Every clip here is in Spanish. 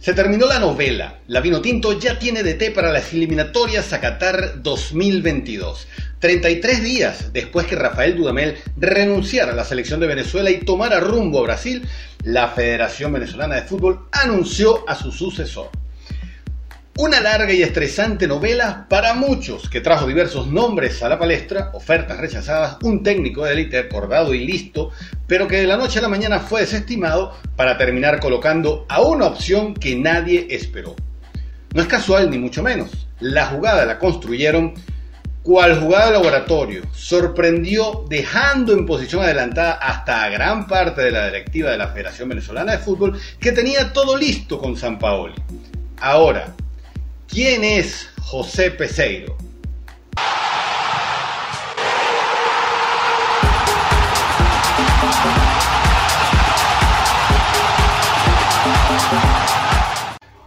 Se terminó la novela. La Vinotinto ya tiene DT para las eliminatorias a Qatar 2022. 33 días después que Rafael Dudamel renunciara a la selección de Venezuela y tomara rumbo a Brasil, la Federación Venezolana de Fútbol anunció a su sucesor. Una larga y estresante novela para muchos que trajo diversos nombres a la palestra, ofertas rechazadas, un técnico de élite acordado y listo, pero que de la noche a la mañana fue desestimado para terminar colocando a una opción que nadie esperó. No es casual ni mucho menos. La jugada la construyeron cual jugada de laboratorio. Sorprendió dejando en posición adelantada hasta a gran parte de la directiva de la Federación Venezolana de Fútbol que tenía todo listo con San Paoli. Ahora, ¿Quién es José Peseiro?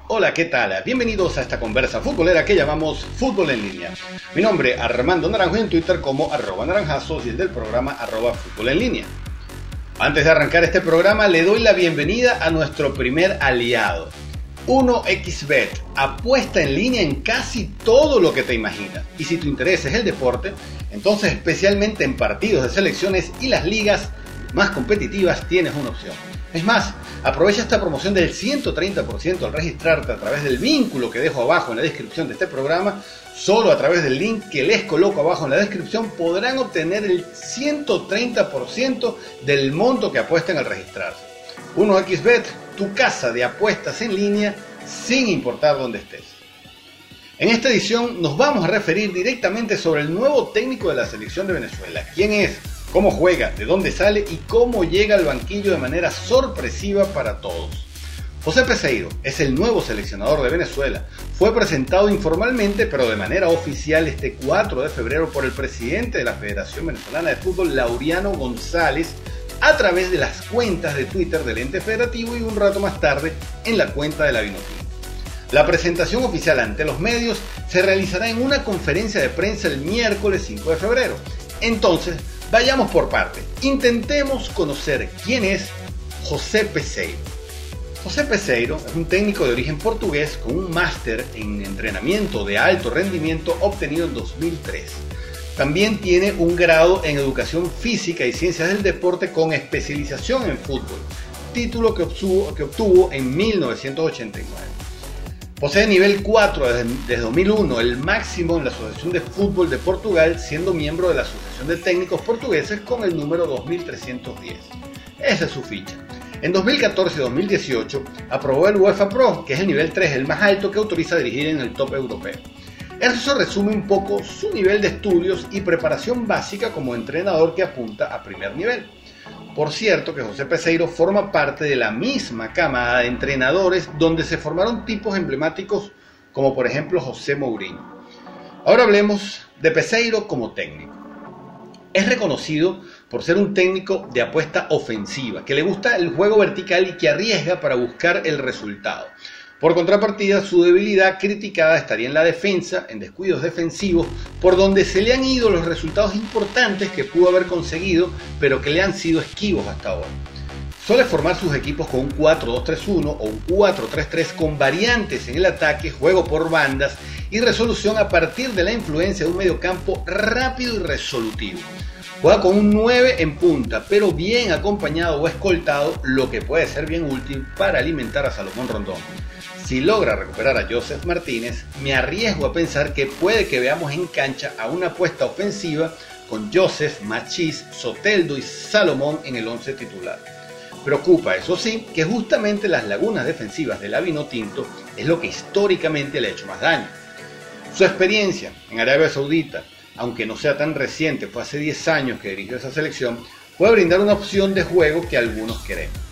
Hola, ¿qué tal? Bienvenidos a esta conversa futbolera que llamamos Fútbol en Línea. Mi nombre es Armando Naranjo en Twitter como arroba naranjazos y el del programa arroba Fútbol en Línea. Antes de arrancar este programa le doy la bienvenida a nuestro primer aliado, 1xBet, apuesta en línea en casi todo lo que te imaginas. Y si tu interés es el deporte, entonces especialmente en partidos de selecciones y las ligas más competitivas tienes una opción. Es más, aprovecha esta promoción del 130% al registrarte a través del vínculo que dejo abajo en la descripción de este programa. Solo a través del link que les coloco abajo en la descripción podrán obtener el 130% del monto que apuesten al registrarse. 1xBet, tu casa de apuestas en línea sin importar dónde estés. En esta edición nos vamos a referir directamente sobre el nuevo técnico de la selección de Venezuela. ¿Quién es? ¿Cómo juega? ¿De dónde sale? ¿Y cómo llega al banquillo de manera sorpresiva para todos? José Peseiro es el nuevo seleccionador de Venezuela. Fue presentado informalmente, pero de manera oficial este 4 de febrero por el presidente de la Federación Venezolana de Fútbol, Lauriano González, a través de las cuentas de Twitter del ente federativo y un rato más tarde en la cuenta de la Vinotinto. La presentación oficial ante los medios se realizará en una conferencia de prensa el miércoles 5 de febrero. Entonces, vayamos por parte. Intentemos conocer quién es José Peseiro. José Peseiro es un técnico de origen portugués con un máster en entrenamiento de alto rendimiento obtenido en 2003. También tiene un grado en Educación Física y Ciencias del Deporte con especialización en fútbol, título que obtuvo, que obtuvo en 1989. Posee nivel 4 desde, 2001, el máximo en la Asociación de Fútbol de Portugal, siendo miembro de la Asociación de Técnicos Portugueses con el número 2310. Esa es su ficha. En 2014 2018 aprobó el UEFA Pro, que es el nivel 3, el más alto que autoriza dirigir en el top europeo. Eso resume un poco su nivel de estudios y preparación básica como entrenador que apunta a primer nivel. Por cierto que José Peseiro forma parte de la misma camada de entrenadores donde se formaron tipos emblemáticos como por ejemplo José Mourinho. Ahora hablemos de Peseiro como técnico. Es reconocido por ser un técnico de apuesta ofensiva, que le gusta el juego vertical y que arriesga para buscar el resultado. Por contrapartida, su debilidad criticada estaría en la defensa, en descuidos defensivos, por donde se le han ido los resultados importantes que pudo haber conseguido, pero que le han sido esquivos hasta ahora. Suele formar sus equipos con un 4-2-3-1 o un 4-3-3 con variantes en el ataque, juego por bandas y resolución a partir de la influencia de un mediocampo rápido y resolutivo. Juega con un 9 en punta, pero bien acompañado o escoltado, lo que puede ser bien útil para alimentar a Salomón Rondón. Si logra recuperar a Joseph Martínez, me arriesgo a pensar que puede que veamos en cancha a una apuesta ofensiva con Joseph, Machís, Soteldo y Salomón en el 11 titular. Preocupa, eso sí, que justamente las lagunas defensivas del Avino Tinto es lo que históricamente le ha hecho más daño. Su experiencia en Arabia Saudita, aunque no sea tan reciente, fue hace 10 años que dirigió esa selección, puede brindar una opción de juego que algunos queremos.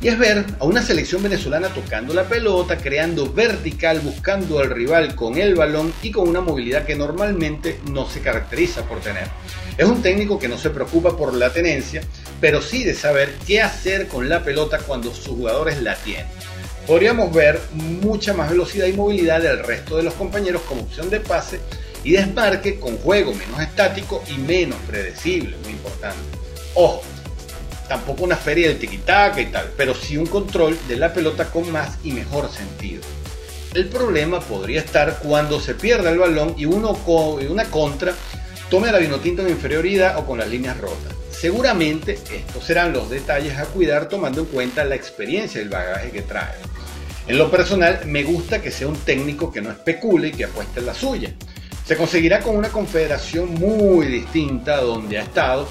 Y es ver a una selección venezolana tocando la pelota, creando vertical, buscando al rival con el balón y con una movilidad que normalmente no se caracteriza por tener. Es un técnico que no se preocupa por la tenencia, pero sí de saber qué hacer con la pelota cuando sus jugadores la tienen. Podríamos ver mucha más velocidad y movilidad del resto de los compañeros como opción de pase y desmarque con juego menos estático y menos predecible, muy importante. Ojo, tampoco una feria del tiquitaca y tal, pero sí un control de la pelota con más y mejor sentido. El problema podría estar cuando se pierda el balón y uno con una contra tome la vinotinto en inferioridad o con las líneas rotas. Seguramente estos serán los detalles a cuidar tomando en cuenta la experiencia y el bagaje que trae. En lo personal, me gusta que sea un técnico que no especule y que apueste en la suya. Se conseguirá con una confederación muy distinta donde ha estado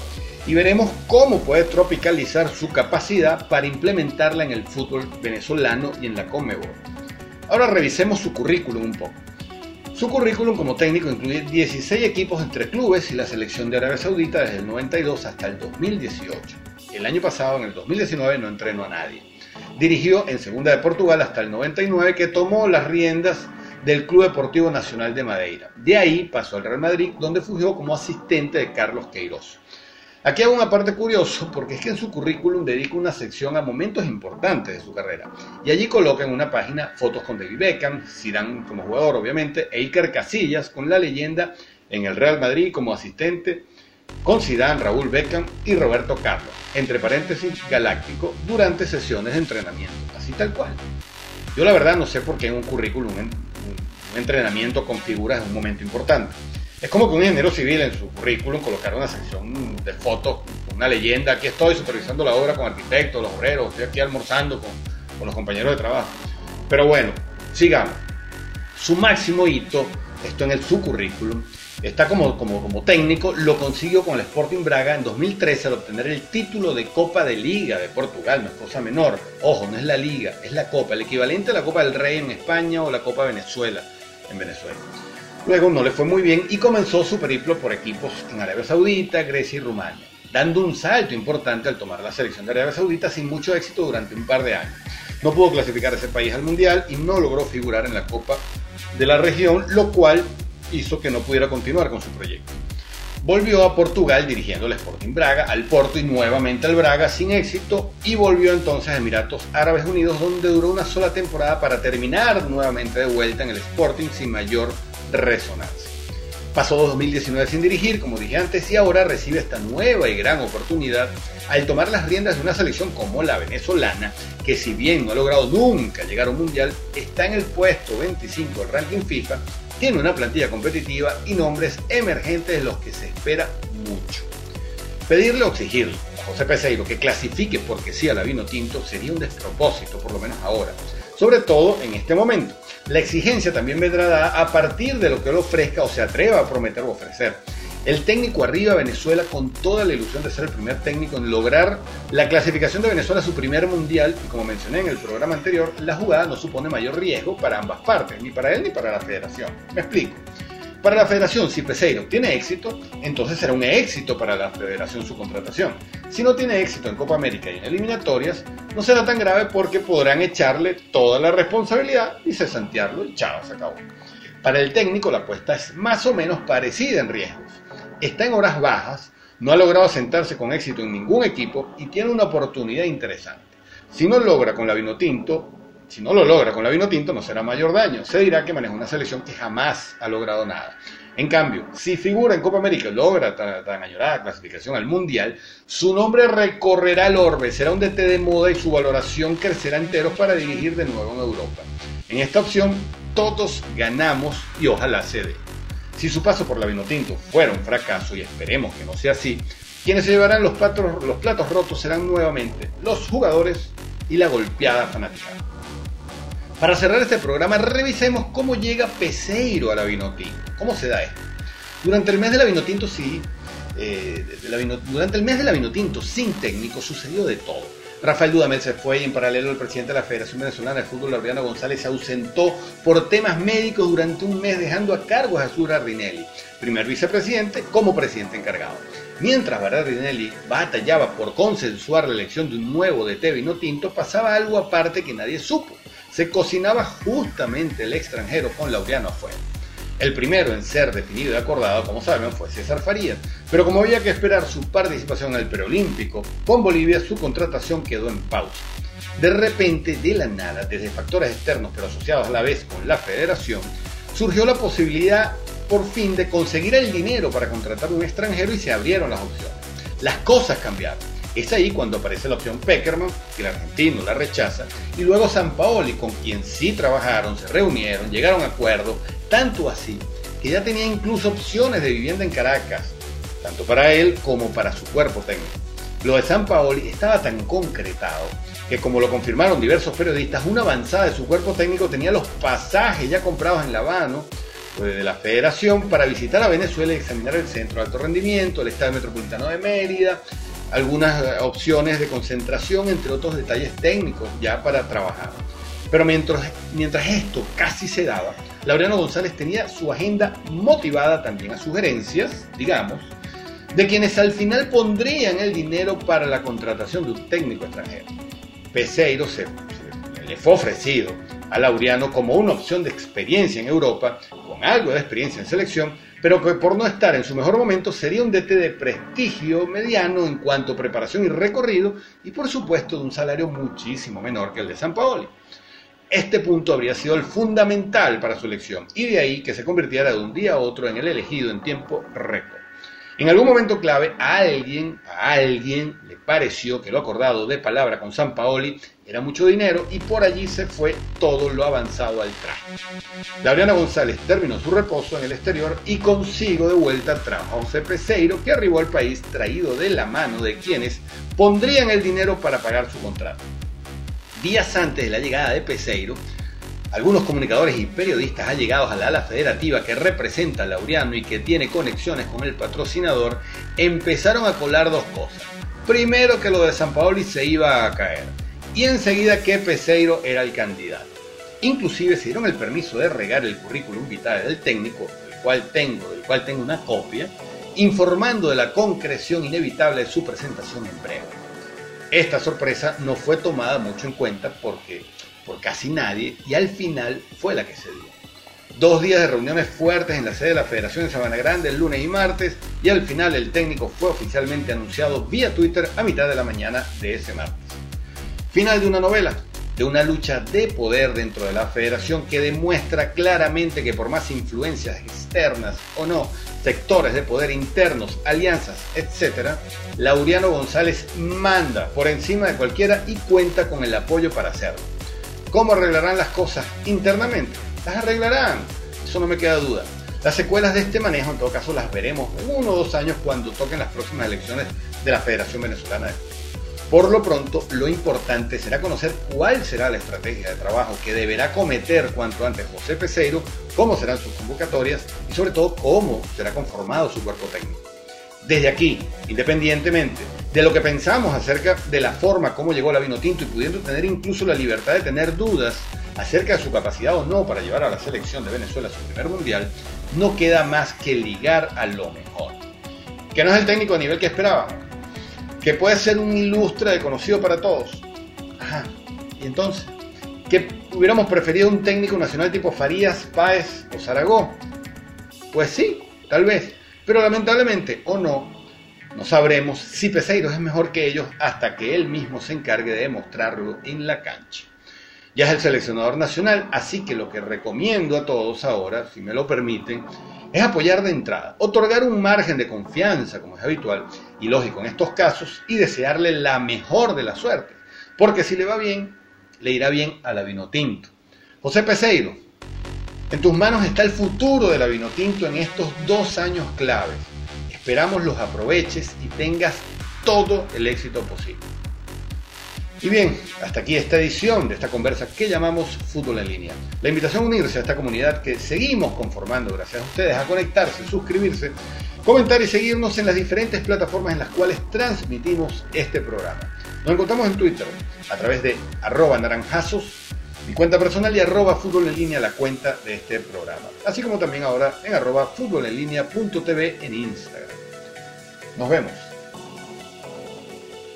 y veremos cómo puede tropicalizar su capacidad para implementarla en el fútbol venezolano y en la Conmebol. Ahora revisemos su currículum un poco. Su currículum como técnico incluye 16 equipos entre clubes y la selección de Arabia Saudita desde el 92 hasta el 2018. El año pasado, en el 2019, no entrenó a nadie. Dirigió en Segunda de Portugal hasta el 99, que tomó las riendas del Club Deportivo Nacional de Madeira. De ahí pasó al Real Madrid, donde fungió como asistente de Carlos Queiroz. Aquí hago una parte curioso porque es que en su currículum dedica una sección a momentos importantes de su carrera. Y allí coloca en una página fotos con David Beckham, Zidane como jugador obviamente, e Iker Casillas con la leyenda en el Real Madrid como asistente, con Zidane, Raúl Beckham y Roberto Carlos, entre paréntesis galáctico, durante sesiones de entrenamiento, así tal cual. Yo la verdad no sé por qué en un currículum un, un entrenamiento con figuras es un momento importante. Es como que un ingeniero civil en su currículum colocara una sección de fotos, una leyenda, aquí estoy supervisando la obra con arquitectos, los obreros, estoy aquí almorzando con, con los compañeros de trabajo. Pero bueno, sigamos. Su máximo hito, esto en el, su currículum, está como, como, como técnico, lo consiguió con el Sporting Braga en 2013 al obtener el título de Copa de Liga de Portugal, no es cosa menor. Ojo, no es la Liga, es la Copa, el equivalente a la Copa del Rey en España o la Copa Venezuela en Venezuela. Luego no le fue muy bien y comenzó su periplo por equipos en Arabia Saudita, Grecia y Rumania, dando un salto importante al tomar la selección de Arabia Saudita sin mucho éxito durante un par de años. No pudo clasificar a ese país al Mundial y no logró figurar en la Copa de la región, lo cual hizo que no pudiera continuar con su proyecto. Volvió a Portugal dirigiendo el Sporting Braga, al Porto y nuevamente al Braga sin éxito y volvió entonces a Emiratos Árabes Unidos donde duró una sola temporada para terminar nuevamente de vuelta en el Sporting sin mayor resonancia. Pasó 2019 sin dirigir, como dije antes, y ahora recibe esta nueva y gran oportunidad al tomar las riendas de una selección como la venezolana, que si bien no ha logrado nunca llegar a un mundial, está en el puesto 25 del ranking FIFA, tiene una plantilla competitiva y nombres emergentes de los que se espera mucho. Pedirle o exigirle a José Peseiro que clasifique porque sí a la vino tinto sería un despropósito, por lo menos ahora, sobre todo en este momento la exigencia también vendrá a partir de lo que él ofrezca o se atreva a prometer o ofrecer. El técnico arriba Venezuela con toda la ilusión de ser el primer técnico en lograr la clasificación de Venezuela a su primer mundial y como mencioné en el programa anterior, la jugada no supone mayor riesgo para ambas partes, ni para él ni para la federación. Me explico. Para la federación, si Peseiro tiene éxito, entonces será un éxito para la federación su contratación. Si no tiene éxito en Copa América y en eliminatorias, no será tan grave porque podrán echarle toda la responsabilidad y cesantearlo y chao, se acabó. Para el técnico la apuesta es más o menos parecida en riesgos. Está en horas bajas, no ha logrado sentarse con éxito en ningún equipo y tiene una oportunidad interesante. Si no logra con la Vinotinto, si no lo logra con la vino tinto, no será mayor daño. Se dirá que maneja una selección que jamás ha logrado nada. En cambio, si figura en Copa América y logra tan, tan añorada clasificación al Mundial, su nombre recorrerá el orbe, será un DT de moda y su valoración crecerá enteros para dirigir de nuevo en Europa. En esta opción, todos ganamos y ojalá se dé. Si su paso por la Vinotinto fuera un fracaso, y esperemos que no sea así, quienes se llevarán los platos, los platos rotos serán nuevamente los jugadores y la golpeada fanática. Para cerrar este programa, revisemos cómo llega Peseiro a la Vinotinto. ¿Cómo se da esto? Durante el mes de la Vinotinto, sí, eh, durante el mes de la Vinotinto, sin técnico, sucedió de todo. Rafael Dudamel se fue y en paralelo el presidente de la Federación Venezolana de Fútbol, Laureano González, se ausentó por temas médicos durante un mes, dejando a cargo a Jesús Rinelli, primer vicepresidente como presidente encargado. Mientras Rinelli batallaba por consensuar la elección de un nuevo DT Vinotinto, pasaba algo aparte que nadie supo se cocinaba justamente el extranjero con Laureano afuera. El primero en ser definido y acordado, como saben, fue César Farías, pero como había que esperar su participación en el preolímpico, con Bolivia su contratación quedó en pausa. De repente, de la nada, desde factores externos pero asociados a la vez con la federación, surgió la posibilidad por fin de conseguir el dinero para contratar un extranjero y se abrieron las opciones. Las cosas cambiaron Es ahí cuando aparece la opción Peckerman, que el argentino la rechaza, y luego San Paoli, con quien sí trabajaron, se reunieron, llegaron a acuerdo, tanto así que ya tenía incluso opciones de vivienda en Caracas, tanto para él como para su cuerpo técnico. Lo de San Paoli estaba tan concretado que como lo confirmaron diversos periodistas, una avanzada de su cuerpo técnico tenía los pasajes ya comprados en La Habana pues, de la federación para visitar a Venezuela y examinar el centro de alto rendimiento, el Estadio Metropolitano de Mérida, algunas eh, opciones de concentración, entre otros detalles técnicos ya para trabajar. Pero mientras, mientras esto casi se daba, Laureano González tenía su agenda motivada también a sugerencias, digamos, de quienes al final pondrían el dinero para la contratación de un técnico extranjero. Peseiro se, le fue ofrecido a Laureano como una opción de experiencia en Europa, con algo de experiencia en selección, pero que por no estar en su mejor momento sería un DT de prestigio mediano en cuanto a preparación y recorrido, y por supuesto de un salario muchísimo menor que el de San Paoli. Este punto habría sido el fundamental para su elección, y de ahí que se convirtiera de un día a otro en el elegido en tiempo récord. En algún momento clave, a alguien, a alguien le pareció que lo acordado de palabra con San Paoli era mucho dinero y por allí se fue todo lo avanzado al traje. Laureano González terminó su reposo en el exterior y consigo de vuelta trajo a José Peseiro que arribó al país traído de la mano de quienes pondrían el dinero para pagar su contrato. Días antes de la llegada de Peseiro, algunos comunicadores y periodistas allegados a la ala federativa que representa a Laureano y que tiene conexiones con el patrocinador empezaron a colar dos cosas. Primero que lo de San Paoli se iba a caer y enseguida que Peseiro era el candidato. Inclusive se dieron el permiso de regar el currículum vitae del técnico, del cual tengo, del cual tengo una copia, informando de la concreción inevitable de su presentación en breve. Esta sorpresa no fue tomada mucho en cuenta porque por casi nadie y al final fue la que se dio. Dos días de reuniones fuertes en la sede de la Federación de Sabana Grande el lunes y martes y al final el técnico fue oficialmente anunciado vía Twitter a mitad de la mañana de ese martes. Final de una novela, de una lucha de poder dentro de la federación que demuestra claramente que por más influencias externas o no, sectores de poder internos, alianzas, etc., Laureano González manda por encima de cualquiera y cuenta con el apoyo para hacerlo. ¿Cómo arreglarán las cosas internamente? Las arreglarán, eso no me queda duda. Las secuelas de este manejo, en todo caso, las veremos uno o dos años cuando toquen las próximas elecciones de la Federación Venezolana de Por lo pronto, lo importante será conocer cuál será la estrategia de trabajo que deberá cometer cuanto antes José Peseiro, cómo serán sus convocatorias y sobre todo cómo será conformado su cuerpo técnico. Desde aquí, independientemente de lo que pensamos acerca de la forma como llegó la vino tinto y pudiendo tener incluso la libertad de tener dudas acerca de su capacidad o no para llevar a la selección de Venezuela su primer mundial, no queda más que ligar a lo mejor. Que no es el técnico a nivel que esperaba, que puede ser un ilustre desconocido para todos. Ajá, y entonces, que hubiéramos preferido un técnico nacional tipo Farías, Páez o Zaragoza. Pues sí, tal vez, pero lamentablemente o no, no sabremos si Peseiro es mejor que ellos hasta que él mismo se encargue de demostrarlo en la cancha. Ya es el seleccionador nacional, así que lo que recomiendo a todos ahora, si me lo permiten, es apoyar de entrada, otorgar un margen de confianza, como es habitual y lógico en estos casos, y desearle la mejor de la suerte, porque si le va bien, le irá bien a la Vinotinto. José Peseiro, en tus manos está el futuro de la Vinotinto en estos dos años claves. Esperamos los aproveches y tengas todo el éxito posible. Y bien, hasta aquí esta edición de esta conversa que llamamos Fútbol en línea. La invitación a unirse a esta comunidad que seguimos conformando gracias a ustedes, a conectarse, suscribirse, comentar y seguirnos en las diferentes plataformas en las cuales transmitimos este programa. Nos encontramos en Twitter a través de arroba naranjazos, mi cuenta personal y arroba fútbol en línea, la cuenta de este programa. Así como también ahora en arroba fútbol en en Instagram. Nos vemos.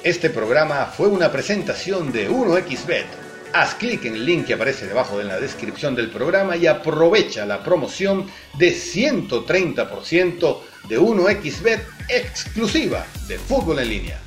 Este programa fue una presentación de 1xBet. Haz clic en el link que aparece debajo de la descripción del programa y aprovecha la promoción de 130% de 1xBet exclusiva de fútbol en línea.